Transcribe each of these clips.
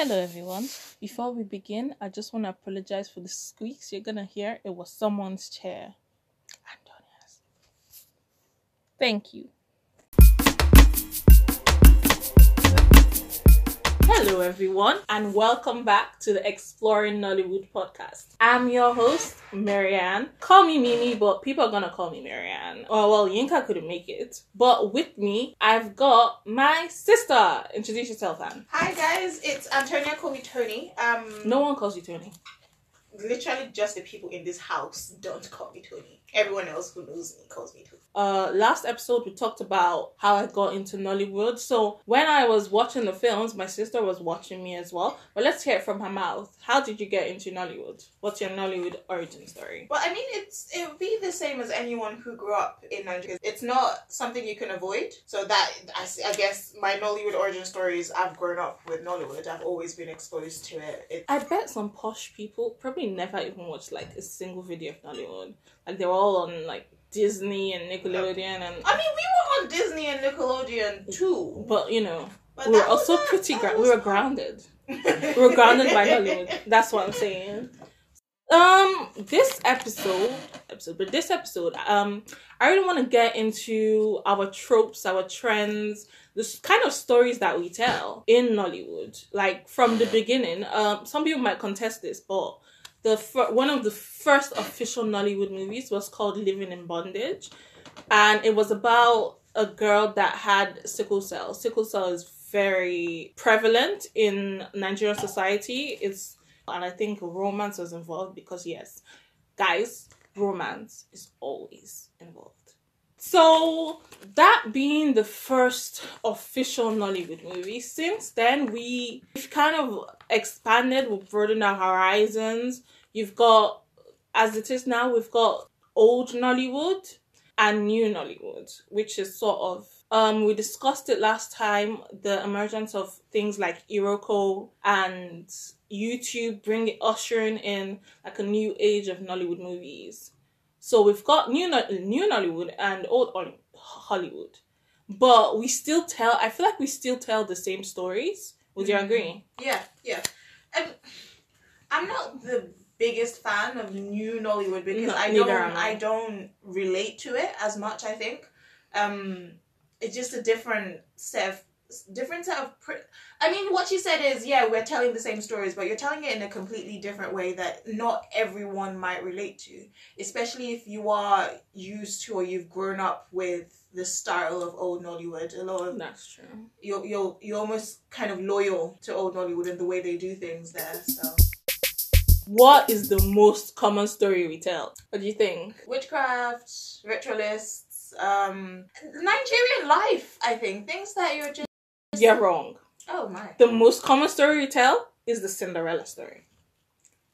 Hello, everyone. Before we begin, I just want to apologize for the squeaks you're gonna hear. It was someone's chair. Antonia's. Thank you. Hello, everyone, and welcome back to the Exploring Nollywood podcast. I'm your host, Marianne. Call me Mimi, but people are gonna call me Marianne. Oh, well, Yinka couldn't make it. But with me, I've got my sister. Introduce yourself, Anne. Hi guys, it's Antonia. Call me Toni. Um, No one calls you Toni. literally just the people in this house don't call me Toni. Everyone else who knows me calls me Toni. Uh last episode we talked about how I got into Nollywood. So when I was watching the films, my sister was watching me as well. But let's hear it from her mouth. How did you get into Nollywood? What's your Nollywood origin story? Well, I mean, it's it would be the same as anyone who grew up in Nigeria. It's not something you can avoid. So that I, I guess my Nollywood origin stories. I've grown up with Nollywood. I've always been exposed to it. it I bet some posh people probably never even watched like a single video of Nollywood. Like they were all on like Disney and Nickelodeon and I mean, we were on Disney and Nickelodeon too. but you know, But we were also pretty gra- we were grounded. We were grounded by Hollywood. That's what I'm saying. Um, this episode, episode, but this episode, um, I really want to get into our tropes, our trends, this kind of stories that we tell in Nollywood, like from the beginning. Um, some people might contest this, but the fir- one of the first official Nollywood movies was called Living in Bondage, and it was about a girl that had sickle cell. Sickle cell is very prevalent in Nigerian society. It's and I think romance was involved because yes, guys, romance is always involved. So that being the first official Nollywood movie, since then we we've kind of expanded, we've broadened our horizons. You've got as it is now, we've got old Nollywood and new Nollywood, which is sort of um we discussed it last time, the emergence of things like Iroko and YouTube bring ushering in like a new age of Nollywood movies. So we've got new new Nollywood and old Hol- Hollywood, but we still tell. I feel like we still tell the same stories. Would you Mhm. agree? Yeah, yeah. Um, I'm not the biggest fan of new Nollywood because No, I don't I. I don't relate to it as much. I think um, it's just a different set of different set of. Pr- I mean, what you said is yeah, we're telling the same stories, but you're telling it in a completely different way that not everyone might relate to, especially if you are used to or you've grown up with the style of old Nollywood. A lot of That's true. you're you're you're almost kind of loyal to old Nollywood and the way they do things there. So What is the most common story we tell? What do you think? witchcraft, ritualists, um, Nigerian life. I think things that you're just. You're wrong. Oh my. The most common story we tell is the Cinderella story.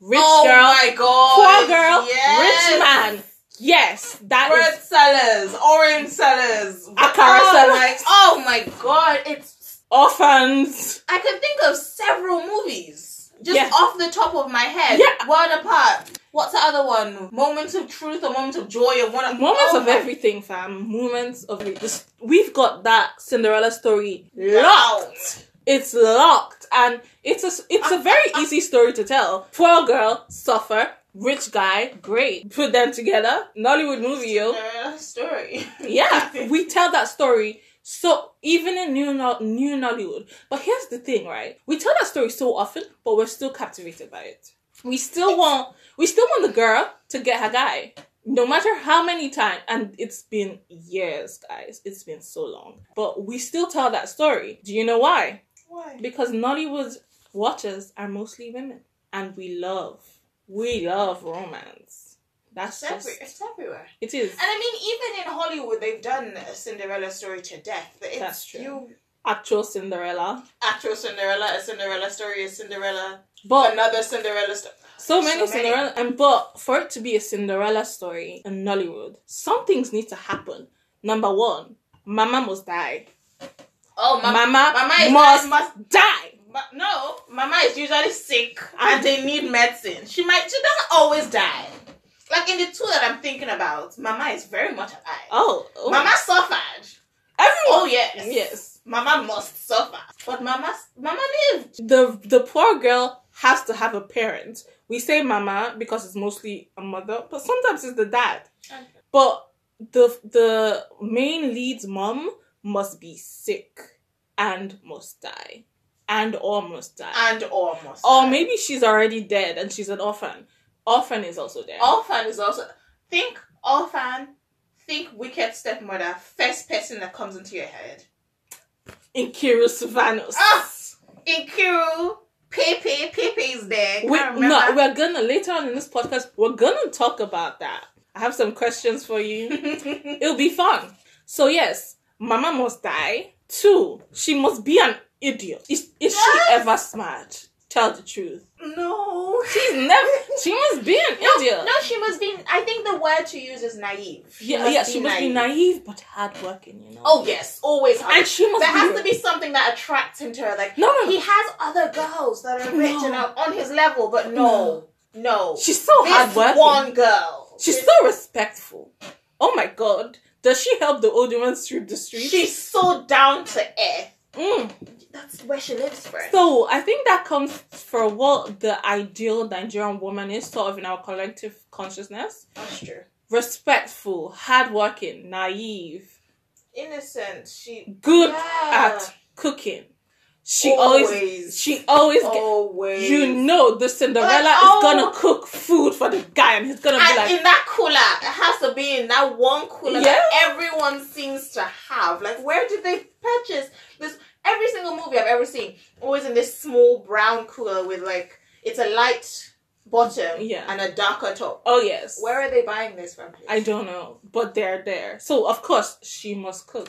Rich oh girl, my god. poor girl, yes. rich man. Yes, that Bread is sellers, orange sellers, Akara oh sellers. My, oh my god! It's orphans. I can think of several movies just Yeah. off the top of my head. Yeah. Word apart. What's the other one? Moments of truth or moments of joy or one Moments oh of my- everything, fam. Moments of this. We've got that Cinderella story locked. It's locked, and it's a it's a very easy story to tell. Poor girl suffer, rich guy great. Put them together, Nollywood movie, yo. Uh, story. Yeah, we tell that story. So even in new new Nollywood, but here's the thing, right? We tell that story so often, but we're still captivated by it. We still want we still want the girl to get her guy, no matter how many times. And it's been years, guys. It's been so long, but we still tell that story. Do you know why? Why? Because Nollywood watchers are mostly women, and we love we love romance. That's It's, every, just it's everywhere. it is. And I mean, even in Hollywood, they've done a Cinderella story to death. It's, That's true. You Actual Cinderella. actual Cinderella, a Cinderella story, a Cinderella, But another Cinderella story. so So many many. Cinderella, and but for it to be a Cinderella story in Nollywood, some things need to happen. Number one, Mama must die. Oh, ma- Mama, Mama must must die. Ma- no, Mama is usually sick and they need medicine. She might. She doesn't always die. Like in the two that I'm thinking about, Mama is very much alive. Oh, oh. Mama suffered. everyone. Oh yes. yes. Mama must suffer. But Mama, Mama lived. The the poor girl has to have a parent. We say mama because it's mostly a mother, but sometimes it's the dad. Okay. But the the main lead's mom must be sick and must die. And or must die. And or must. or die. maybe she's already dead and she's an orphan. Orphan is also there. Orphan is also. Think orphan. Think wicked stepmother. First person that comes into your head. Nkiru Sylvanus. Ah! Nkiru. Pepe. Pepe is there. We, no, we're gonna later on in this podcast. We're gonna talk about that. I have some questions for you. It'll be fun. So yes, Mama must die. Two, she must be an idiot. Is, is she ever smart? Tell the truth. no. She's never. She must be an idiot. No, she must be. I think the word to use is naive. She yeah, yeah. She must be naive but hardworking. You know. Oh yes, always. hard. and she must. there be has to be something that attracts him to her. Like No, no, he has other girls that are rich No. and are on his level, but no, no. She's so this hardworking. one girl. She's This- so respectful. Oh my god. Does she help the old woman sweep the streets? She's so down to earth. Mm. That's where she lives, friend. So I think that comes for what the ideal Nigerian woman is, sort of in our collective consciousness. That's true. Respectful, hardworking, naive, Innocent. She good Yeah. at cooking. She always, always. she always, get, always. you know, the Cinderella Like, is oh. gonna cook food for the guy, and he's gonna be like, in that cooler, it has to be in that one cooler Yeah. that everyone seems to have. Like, where did they purchase this? Every single movie I've ever seen, always in this small brown cooler with like it's a light bottom Yeah. and a darker top. "Oh yes." Where are they buying this from? please? I don't know, but they're there. So of course she must cook.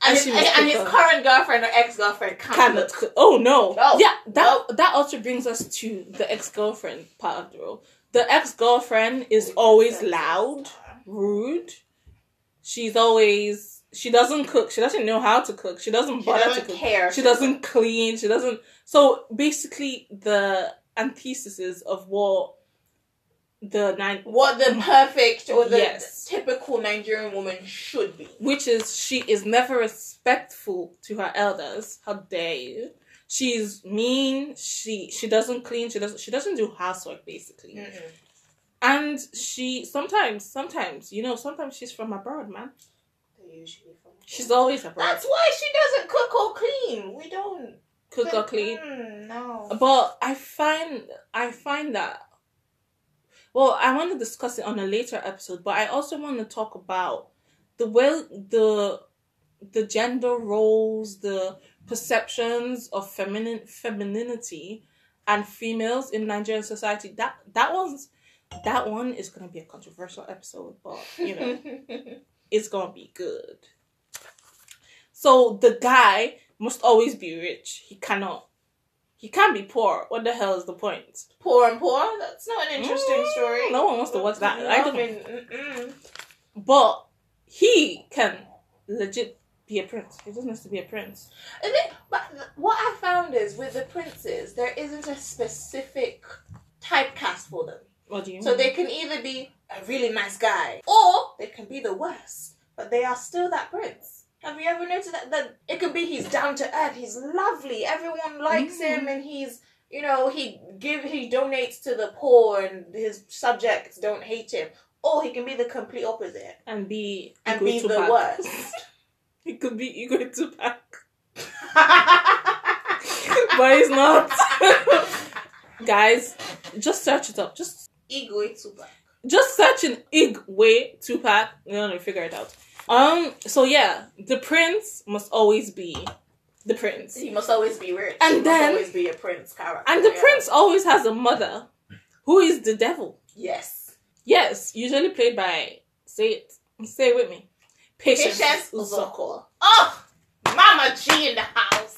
And, and his, and, and his current girlfriend or ex girlfriend cannot cook. Oh no. No. Yeah, that No. that also brings us to the ex girlfriend part of the role. The ex girlfriend is always loud, rude. She's always she doesn't cook. She doesn't know how to cook. She doesn't She bother doesn't to cook. care. She doesn't clean. She doesn't. So basically, the antithesis of what the nine, What the perfect or the Yes. typical Nigerian woman should be. which is she is never respectful to her elders. How dare you? She's mean. She she doesn't clean. She doesn't she doesn't do housework basically. Mm-mm. And she sometimes sometimes you know sometimes she's from abroad, man. Usually from. She's always. That's why she doesn't cook or clean. We don't Cook or clean. Mm, no. But I find I find that well, I want to discuss it on a later episode, but I also want to talk about the way the the gender roles, the perceptions of feminine femininity and females in Nigerian society. That that one's that one is gonna be a controversial episode, but you know, it's gonna be good. So the guy must always be rich. He cannot he can't be poor. What the hell is the point? poor and poor. That's not an interesting Mm, story. No one wants to watch that. I don't. mean. But he can legit be a prince. He doesn't have to be a prince. I think, but what I found is with the princes, there isn't a specific typecast for them. What do you So mean? they can either be a really nice guy, or they can be the worst, but they are still that prince. Have you ever noticed that? That it could be he's down to earth, he's lovely, everyone likes Mm. him, and he's you know he give he donates to the poor, and his subjects don't hate him. Or he can be the complete opposite and be and be the Tupac. worst. He could be Igwe Tupac, but he's not. Guys, just search it up. Just Igwe Tupac. just search an Igwe Tupac. You're gonna figure it out. Um. So yeah, the prince must always be the prince, He must always be rich. And he then- always be a prince character. and the yeah. prince always has a mother, who is the devil. Yes. Yes, usually played by say it, say it with me, Patience, Patience. Ozokwor. Oh, Mama G in the house.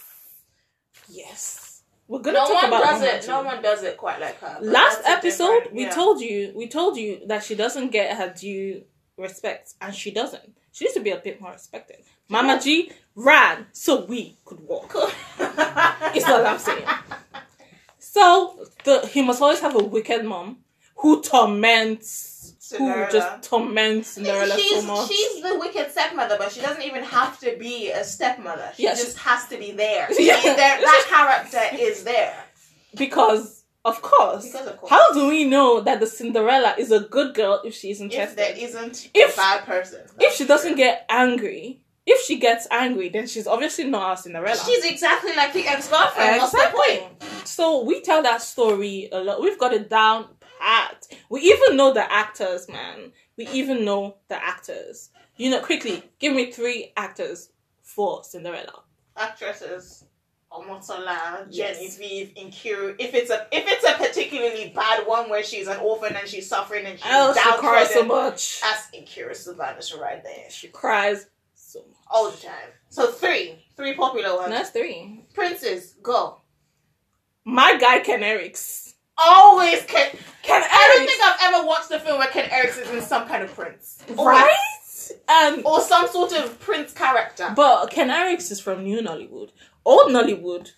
Yes, we're gonna No talk one about does it. No one does it quite like her. Last episode, we yeah. told you, we told you that she doesn't get her due respect, and she doesn't. She needs to be a bit more respected. Mama G ran so we could walk. It's what I'm saying. So the he must always have a wicked mom who torments Cinderella. who just torments Cinderella she's, so much. she's the wicked stepmother, but she doesn't even have to be a stepmother. She Yeah, just has to be there. Yeah. There. That character is there. Because of course. Because of course. How do we know that the Cinderella is a good girl if she isn't if there isn't If- a bad person. If she doesn't get angry, if she gets angry, then she's obviously not our Cinderella. She's exactly like the ex-girlfriend. What's the Exactly. point? So we tell that story a lot. We've got it down pat. We even know the actors, man. We even know the actors. You know, quickly, give me three actors for Cinderella. Actresses. Omotola, Yes. Genevieve, Nkiru. If it's a if it's a particularly bad one where she's an orphan and she's suffering and she's Oh, she cries so much. that's Nkiru Sylvanus right there. She cries so much. All the time. So three. Three popular ones. That's three. Princes, go. My guy Ken Erics. Always Ken. Ken I don't think I've ever watched a film where Ken Erics is in some kind of prince. Right? And Or some sort of prince character. but Ken Erics is from New Nollywood. Old Nollywood,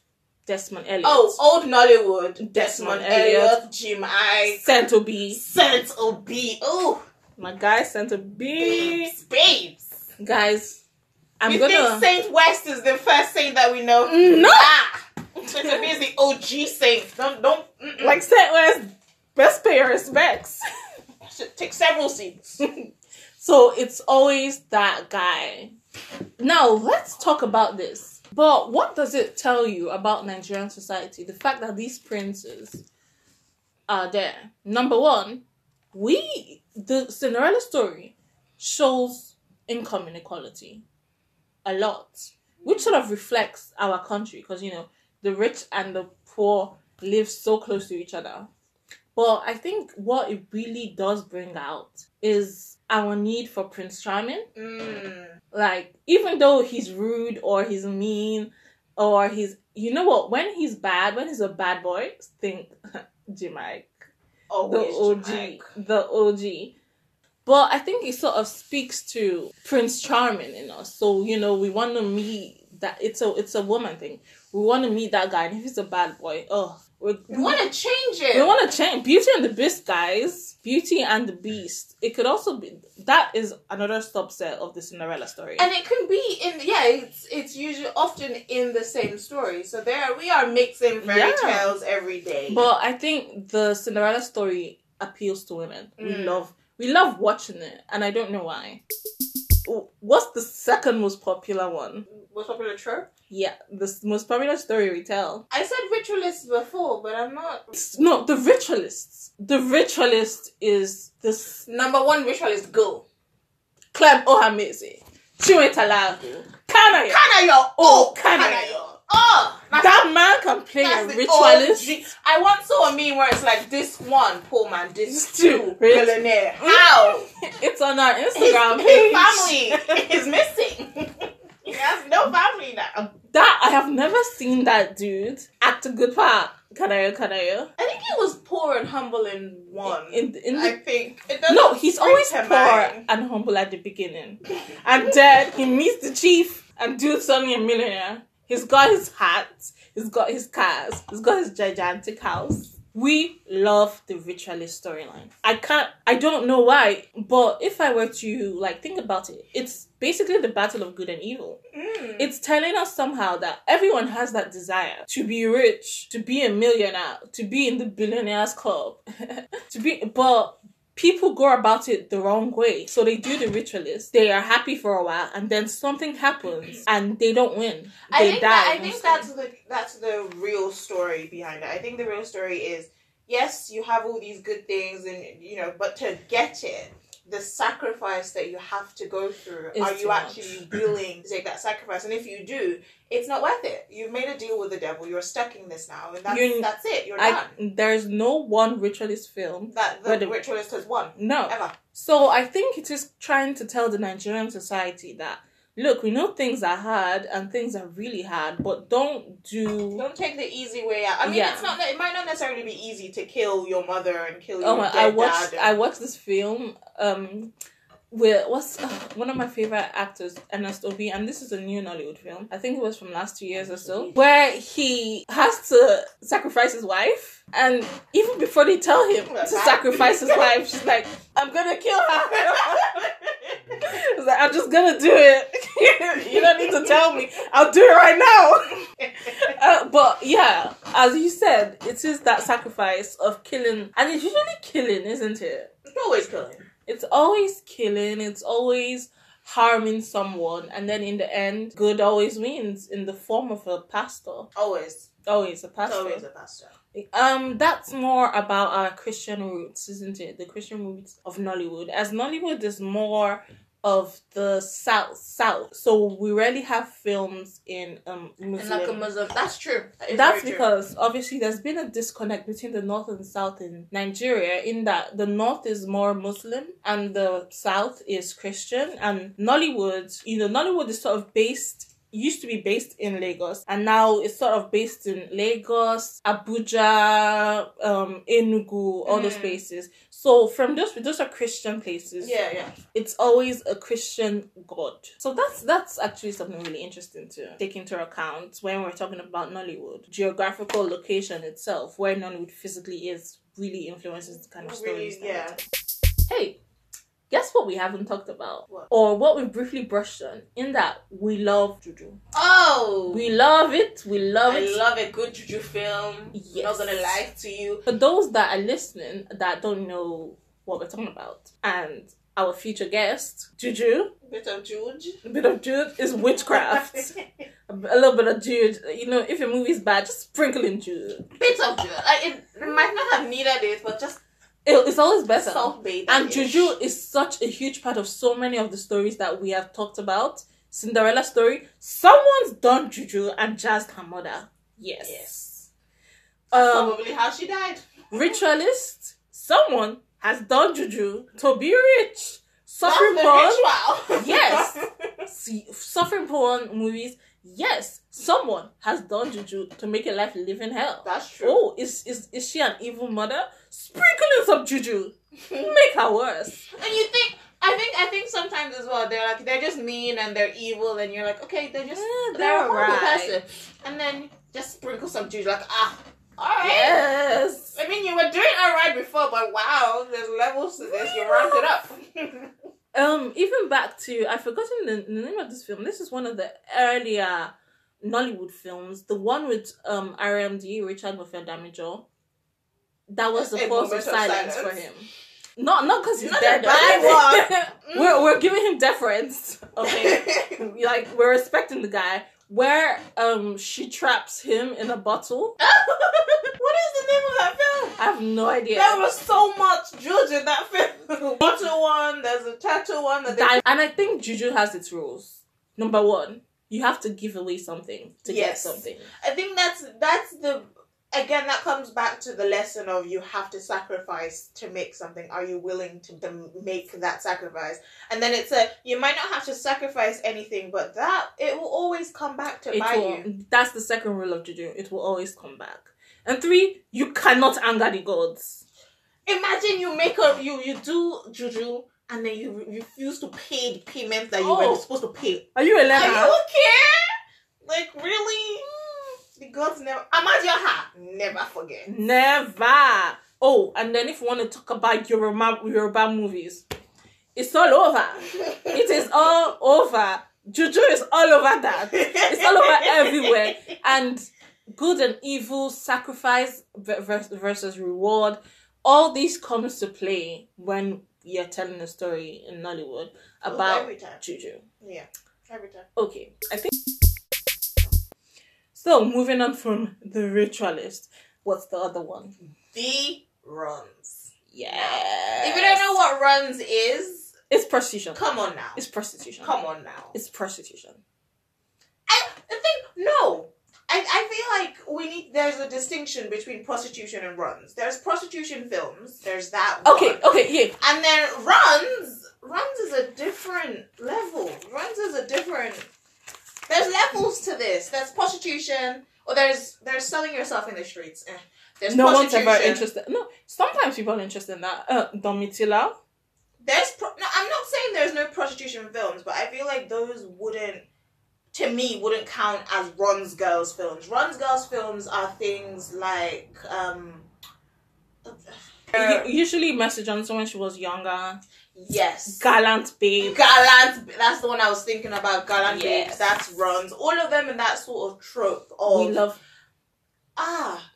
Desmond Elliot. Oh, old Nollywood. Desmond Desmond Elliot. Elliot, Jim Iyke, Saint Obi. Saint Obi. Oh, My guy Saint Obi. babes, babes. Guys, I'm you gonna. think Saint West is the first saint that we know? No. Nah. Saint Obi is the OG saint. Don't don't mm-mm. like Saint West, best pay your respects. Should take several seats. so it's always that guy. Now let's talk about this. But what does it tell you about Nigerian society? The fact that these princes are there. Number one, we the Cinderella story shows income inequality a lot, which sort of reflects our country because you know the rich and the poor live so close to each other. But I think what it really does bring out is our need for Prince Charming. Mm. Like, even though he's rude or he's mean or he's, you know what, when he's bad, when he's a bad boy, think J-Mike the OG, the OG. But I think it sort of speaks to Prince Charming in us. So you know, we want to meet that. It's a it's a woman thing. We want to meet that guy, and if he's a bad boy, oh, we We want to change it. we want to change Beauty and the Beast, guys. Beauty and the Beast. It could also be that is another subset of the Cinderella story. and it can be in yeah it's it's usually often in the same story so there we are mixing fairy Yeah. tales every day But I think the Cinderella story appeals to women. We Mm. love we love watching it, and I don't know why. What's the second most popular one? what's popular trope Yeah, the most popular story we tell. i said ritualists before but i'm not It's- no, the ritualists. The ritualist is this number one ritualist go Clem Ohameze, Chiwetalu Agu, kanayo Oh, oh Kanayo. kanayo oh that's, That man can play a the ritualist. I once saw a meme where it's like this one poor man this Two, millionaire how It's on our Instagram his page. family is missing he has no family now That I have never seen that dude act a good part. Kanayo, Kanayo. I think he was poor and humble in one. In, in the I think. It No, he's always poor mind. and humble at the beginning. And then he meets the chief and dude's suddenly a millionaire. He's got his hat, he's got his cars, he's got his gigantic house. We love the ritualist storyline. I can't I don't know why, but if I were to like think about it, it's basically the battle of good and evil. Mm. It's telling us somehow that everyone has that desire to be rich, to be a millionaire, to be in the billionaires club, to be, but people go about it the wrong way. So they do the ritualist. They are happy for a while, and then something happens, and they don't win. They I think die. that, I think mostly. that's the that's the real story behind it. I think the real story is yes, you have all these good things, and you know, but to get it. The sacrifice that you have to go through, Is are too you much. actually willing to take that sacrifice? And if you do, it's not worth it. You've made a deal with the devil. You're stuck in this now, and that's You're- that's it. You're done. There's no one ritualist film. that the the- ritualist has won No. ever. So I think it is trying to tell the Nigerian society that look, we know things are hard and things are really hard, but don't do Don't take the easy way out. I mean, Yeah. it's not. It might not necessarily be easy to kill your mother and kill your Oh my! dead I watched dad. I watched this film. Um, with what's uh, one of my favorite actors, Ernest Obi, and this is a new Nollywood film. I think it was from last two years or so, where he has to sacrifice his wife, and even before they tell him to sacrifice his wife, she's like, "I'm gonna kill her." Like, "I'm just gonna do it. you don't need to tell me. I'll do it right now." Uh, but yeah, as you said, it is that sacrifice of killing, and it's usually killing, isn't it? It's always killing. It's always killing, it's always harming someone, and then in the end, good always wins in the form of a pastor. Always. Always a It's pastor. always a pastor. Um, that's more about our Christian roots, isn't it? The Christian roots of Nollywood. As Nollywood is more of the south, south. So we rarely have films in um Muslim. like a Muslim. That's true. That That's very true. because obviously there's been a disconnect between the north and south in Nigeria in that the north is more Muslim and the south is Christian and Nollywood, you know, Nollywood is sort of based used to be based in Lagos and now it's sort of based in Lagos, Abuja, um, Enugu, all those Mm. places. So from those those are Christian places Yeah, yeah. it's always a Christian God. So that's that's actually something really interesting to take into account when we're talking about Nollywood. Geographical location itself, where Nollywood physically is, really influences the kind of stories. Really, that yeah. Hey, guess what we haven't talked about? What? Or what we briefly brushed on, in that we love Juju. Oh! We love it, we love I it. love a good juju film. Yes. Not gonna lie to you. For those that are listening that don't know what we're talking about, and our future guest, Juju, Bit of Jude. a bit of Jude is witchcraft. a little bit of Jude. You know, if your movie's bad, just sprinkle in Jude. Bit of Jude. Like it, it might not have needed it, but just it's always better. and Juju is such a huge part of so many of the stories that we have talked about. Cinderella story. Someone's done Juju and jazzed her mother. Yes. Yes. Um, Probably how she died. ritualist. Someone has done Juju to be rich. Suffering porn. Yes. See, suffering porn movies. Yes, someone has done juju to make your life live in hell. That's true. Oh, is is is she an evil mother? Sprinkling some juju, make her worse. And you think I think I think sometimes as well they're like they're just mean and they're evil and you're like okay they're just Eh, they're, a horrible right. person and then just sprinkle some juice like ah all right. Yes. I mean you were doing all right before but wow there's levels to this you ramped it up. Um, even back to I've forgotten the, the name of this film. This is one of the earlier Nollywood films. The one with um RMD Richard Mofe-Damijo. That was the force of of silence, for him. Not not because he's Not dead. a bad one. we're we're giving him deference. Okay. like we're respecting the guy where um she traps him in a bottle what is the name of that film? i have no idea There was so much Juju in that film. Bottle one, there's a tattoo one that they and i think juju has its rules number one you have to give away something to get something I think that's that's the again that comes back to the lesson of you have to sacrifice to make something. Are you willing to dem- make that sacrifice? And then it's a you might not have to sacrifice anything, but that it will always come back to it bite will, you. that's the second rule of juju it will always come back and three you cannot anger the gods Imagine you make a you you do juju and then you re- refuse to pay the payment that you Oh. were supposed to pay. are you a Are learner you okay? Like really? The gods never. Amadioha never forget. never oh and then if you want to talk about yoruba yoruba movies it's all over It is all over. Juju is all over that. It's all over everywhere. And good and evil, sacrifice versus reward, all these comes to play when you're telling a story in Nollywood about every time. Juju. Yeah, every time. Okay, I think. So moving on from the ritualist, what's the other one? The runs. Yeah. If you don't know what runs is, it's prostitution. come on now. It's prostitution. Come on now. It's prostitution. I the thing, no. I, feel like we need. There's a distinction between prostitution and runs. There's prostitution films. There's that. Okay, one. okay, yeah. And then runs. Runs is a different level. Runs is a different. There's levels to this. There's prostitution, or there's there's selling yourself in the streets. Eh. There's no one's ever interested. No, sometimes people are interested in that. Uh, Domitilla, there's pro- no, I'm not saying there's no prostitution films, but I feel like those wouldn't to me wouldn't count as runs girls films. runs girls films are things like um U- Usually, Mercy Johnson when she was younger, yes. gallant babe. Gallant, that's the one I was thinking about. Gallant Yes. babes, that's runs. All of them in that sort of trope of We love. ah,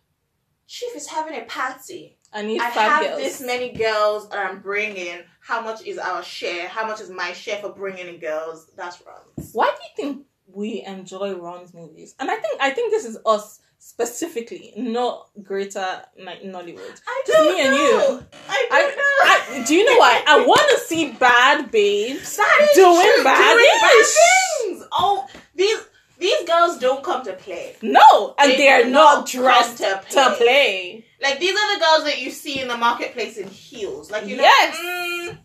Chief is having a party. I need I five have girls. this many girls that I'm bringing. How much is our share? How much is my share for bringing in girls? That's runs. Why do you think we enjoy runs movies? And I think I think this is us specifically, not greater like Nollywood. I Just don't me and know. you. I I, don't know. I, do you know why? I want to see bad babes That is doing true, bad doing bad things. Oh, these these girls don't come to play. No, and They they, are not dressed to to play. play. Like these are the girls that you see in the marketplace in heels. Like you know, Yes. mm,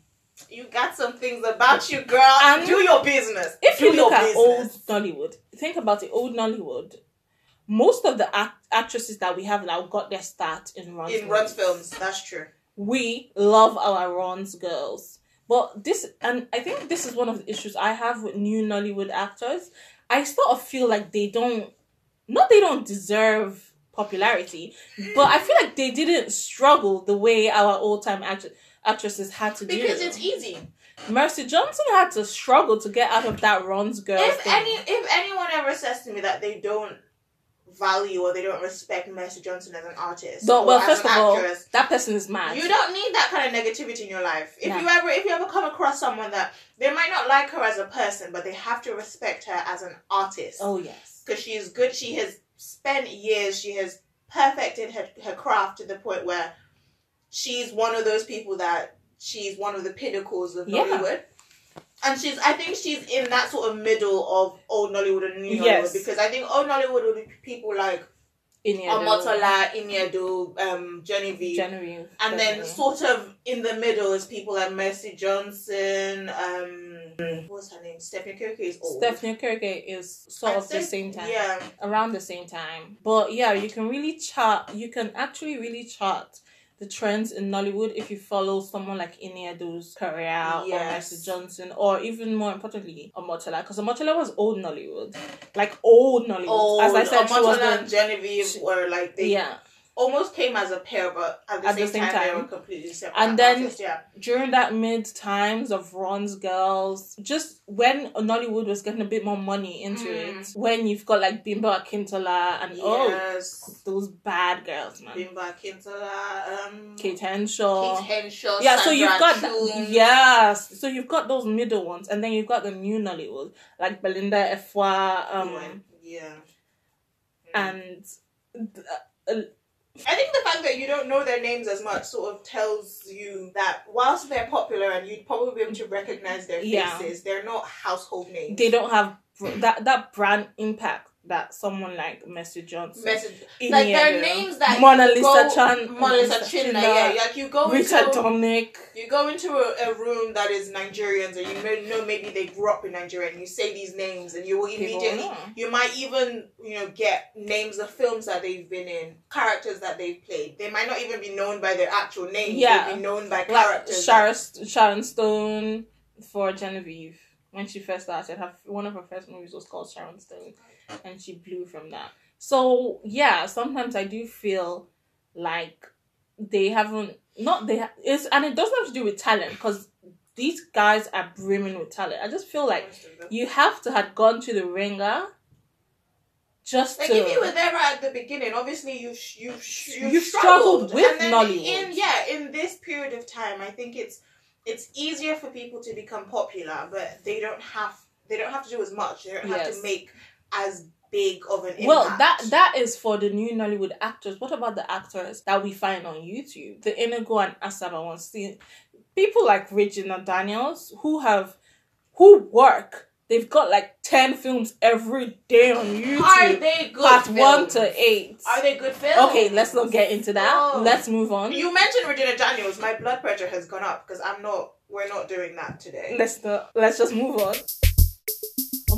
you got some things about you, girl. And do your business. If do you look at old business. Nollywood, think about it. Old Nollywood, most of the act- actresses that we have now got their start in runs in runs films, that's true. we love our runs girls. But this, and I think this is one of the issues I have with new Nollywood actors. I sort of feel like they don't, not they don't deserve popularity, but I feel like they didn't struggle the way our old time act- actresses had to do. Because it's easy. Mercy Johnson had to struggle to get out of that runs girl. If thing. any, if anyone ever says to me that they don't value or they don't respect Mercy Johnson as an artist, well, first of all, actress, that person is mad. You don't need that kind of negativity in your life. If No. you ever if you ever come across someone that they might not like her as a person, but they have to respect her as an artist. Oh yes. Because she is good. She has spent years, she has perfected her, her craft to the point where she's one of those people that she's one of the pinnacles of Yeah. Nollywood. And she's I think she's in that sort of middle of old Nollywood and new Yes. Nollywood because I think old Nollywood would be people like Ini Edo, Iniedo, um, Genevieve. Genevieve, And then sort of in the middle is people like Mercy Johnson, um what's her name? Stephanie Okereke is old. Stephanie Okereke is sort I'd of the same time. Yeah. around the same time. But yeah, you can really chart. You can actually really chart the trends in Nollywood if you follow someone like Ini Edo's career or Yes. Mercy Johnson, or even more importantly, Omotola, because Omotola was old Nollywood, like old Nollywood. Old As I said, she was Omotola and Genevieve she- were like they yeah. Almost came as a pair, but at the, At the same, same time, they were completely separate. And then- artists, yeah. During that mid times of Runs Girls, just when Nollywood was getting a bit more money into Mm. it, when you've got like Bimbo Akintola and oh, those bad girls, man. Bimbo Akintola, um Kate Henshaw. Kate Henshaw, yeah, so you've got that, yes, so you've got those middle ones, and then you've got the new Nollywood like Belinda Effah, um, yeah. and uh, I think the fact that you don't know their names as much sort of tells you that whilst they're popular and you'd probably be able to recognize their Yeah. faces, they're not household names. they don't have br- that that brand impact that someone like Mercy Johnson, Ini Edo, like they're names that Mona Lisa go, Chan, Monalisa Chinda, yeah. Like you go Richard into Dominic, you go into a, a room that is Nigerians and you may know maybe they grew up in Nigeria and you say these names and you will immediately you might even you know get names of films that they've been in, characters that they've played. They might not even be known by their actual name. Yeah. They'll be known by like characters. Sharon, Sharon Stone for Genevieve when she first started. Her one of her first movies was called Sharon Stone, and she blew from that. So yeah, sometimes I do feel like they haven't not they ha- it's and it doesn't have to do with talent because these guys are brimming with talent. I just feel like Most of them. you have to have gone to the ringer just Like to if you were there right at the beginning, obviously you sh- you sh- you You've struggled with Nollywood. In yeah, in this period of time, I think it's it's easier for people to become popular, but they don't have they don't have to do as much. They don't have Yes. to make as big of an impact. Well, that that is for the new Nollywood actors. What about the actors that we find on YouTube? The Enugu and Asaba ones. See, people like Regina Daniels who have who work. They've got like ten films every day on are YouTube. they good? Part films? one to eight. Are they good films? Okay, let's not get into that. Oh. Let's move on. You mentioned Regina Daniels. My blood pressure has gone up because I'm not. We're not doing that today. Let's not, let's just move on.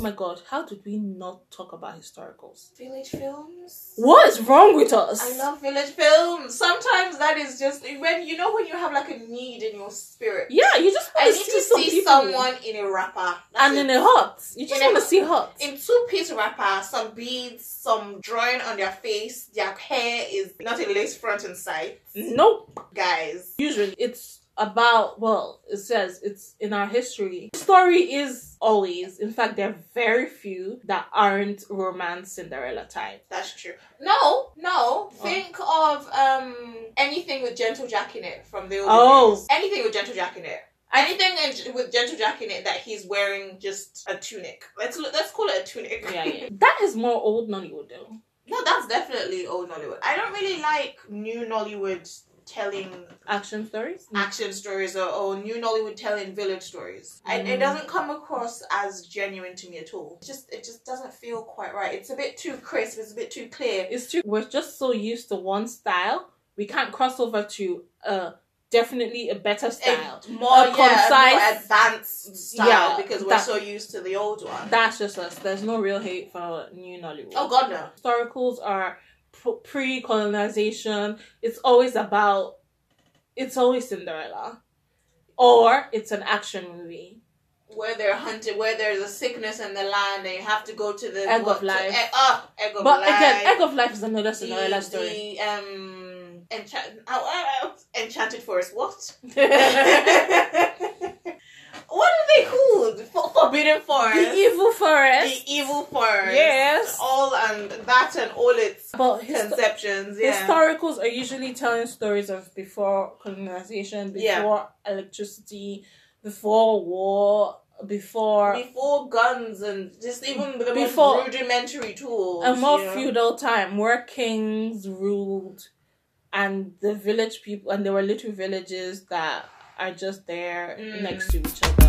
My god, how did we not talk about historicals? Village films. What is wrong with us? I love village films. Sometimes that is just when you know when you have like a need in your spirit. Yeah, you just I want need to to see, some see people. someone in a wrapper That's and it. in a hut. You just want to see hut. in two piece wrapper, some beads, some drawing on their face. Their hair is not a lace front and side. Nope. Guys, Usually it's about well, it says it's in our history. Story is always, in fact, there are very few that aren't romance Cinderella type. that's true. No, no. Oh. Think of um anything with Gentle Jack in it from the old Oh. days. Anything with Gentle Jack in it. Anything in, with Gentle Jack in it that he's wearing just a tunic. Let's let's call it a tunic. Yeah, yeah. that is more old Nollywood though. No, that's definitely old Nollywood. I don't really like new Nollywood telling Action stories. action stories or, or new Nollywood telling village stories. I, it Mm. doesn't come across as genuine to me at all. It just it just doesn't feel quite right. It's a bit too crisp. It's a bit too clear. It's true. We're just so used to one style, we can't cross over to uh definitely a better style. A more, A yeah, a more concise- advanced style Yeah, because we're so used to the old one. That's just us. There's no real hate for new Nollywood. oh God, no. historicals are pre colonization. It's always about, it's always Cinderella. Or it's an action movie. Where they're hunted, where there's a sickness in the land, and you have to go to the Egg of what, to- Life. egg, ah, egg of But life. again, Egg of Life is another the, Cinderella story. the um enchant, oh, uh, enchanted forest. What? what are they called? For- Forbidden Forest. the Evil Forest. The evil forest. Yes. All and that and all its But histo- conceptions. Yeah. historicals are usually telling stories of before colonization, before Yeah. electricity, before war, before Before guns and just even the Before- most rudimentary tools. a more know? feudal time where kings ruled and the village people and there were little villages that are just there Mm. next to each other